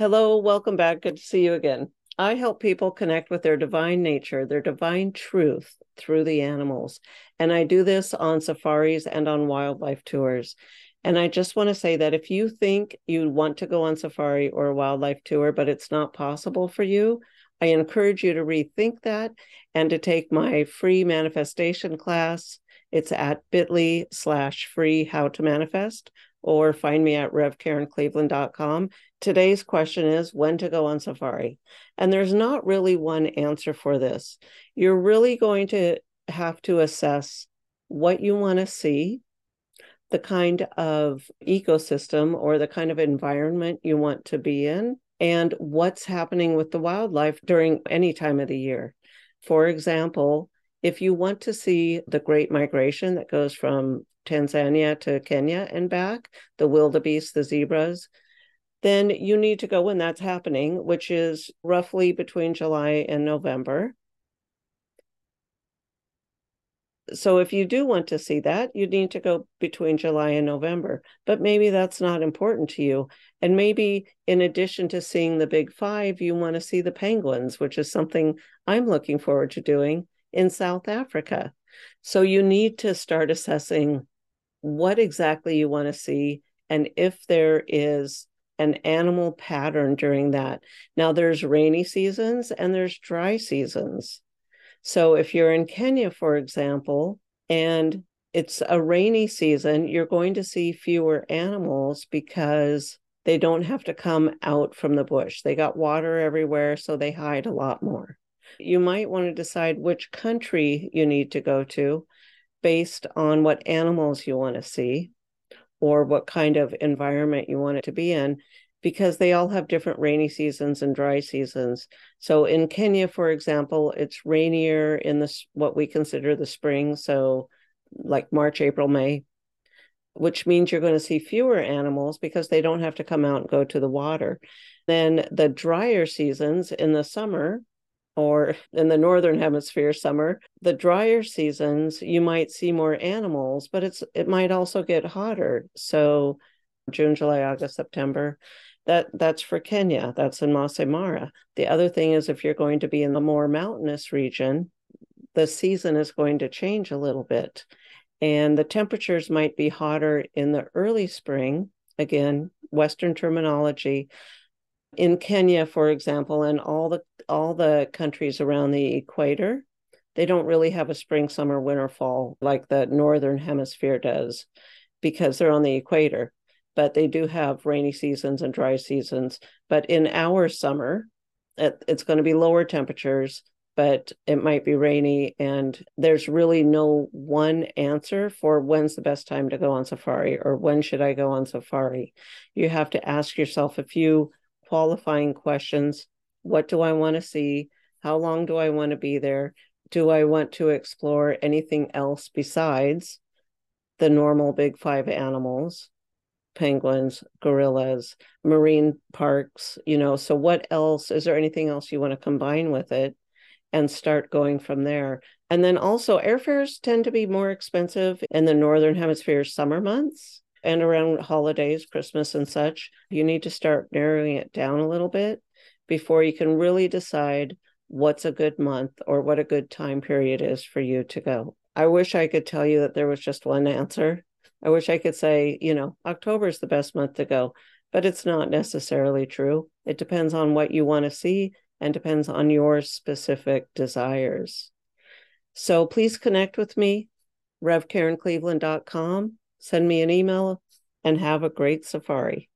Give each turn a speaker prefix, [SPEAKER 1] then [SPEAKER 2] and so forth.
[SPEAKER 1] Hello, welcome back. Good to see you again. I help people connect with their divine nature, their divine truth through the animals. And I do this on safaris and on wildlife tours. And I just want to say that if you think you want to go on safari or a wildlife tour, but it's not possible for you, I encourage you to rethink that and to take my free manifestation class. It's at bit.ly slash free how to manifest or find me at revkarencleveland.com. Today's question is when to go on safari. And there's not really one answer for this. You're really going to have to assess what you want to see, the kind of ecosystem or the kind of environment you want to be in, and what's happening with the wildlife during any time of the year. For example, if you want to see the great migration that goes from Tanzania to Kenya and back, the wildebeest, the zebras, then you need to go when that's happening, which is roughly between July and November. So if you do want to see that, you need to go between July and November. But maybe that's not important to you. And maybe in addition to seeing the big five, you want to see the penguins, which is something I'm looking forward to doing in South Africa. So you need to start assessing what exactly you want to see and if there is an animal pattern during that. Now, there's rainy seasons and there's dry seasons. So, if you're in Kenya, for example, and it's a rainy season, you're going to see fewer animals because they don't have to come out from the bush. They got water everywhere, so they hide a lot more. You might want to decide which country you need to go to based on what animals you want to see or what kind of environment you want it to be in because they all have different rainy seasons and dry seasons. So in Kenya for example, it's rainier in this what we consider the spring, so like March, April, May, which means you're going to see fewer animals because they don't have to come out and go to the water. Then the drier seasons in the summer or in the northern hemisphere summer the drier seasons you might see more animals but it's it might also get hotter. So june july august september that that's for kenya that's in masai mara. The other thing is if you're going to be in the more mountainous region the season is going to change a little bit. And the temperatures might be hotter in the early spring again western terminology. In Kenya, for example, and all the all the countries around the equator, they don't really have a spring, summer, winter, fall like the northern hemisphere does, because they're on the equator. But they do have rainy seasons and dry seasons. But in our summer, it, it's going to be lower temperatures, but it might be rainy. And there's really no one answer for when's the best time to go on safari or when should I go on safari. You have to ask yourself a few qualifying questions. What do I want to see? How long do I want to be there? Do I want to explore anything else besides the normal big five animals? penguins, gorillas, marine parks, you know. So, what else? Is there anything else you want to combine with it and start going from there? And then also, airfares tend to be more expensive in the Northern Hemisphere summer months and around holidays, Christmas and such, you need to start narrowing it down a little bit before you can really decide what's a good month or what a good time period is for you to go. I wish I could tell you that there was just one answer. I wish I could say, you know, October is the best month to go, but it's not necessarily true. It depends on what you want to see and depends on your specific desires. So please connect with me, revkarencleveland.com send me an email, and have a great safari.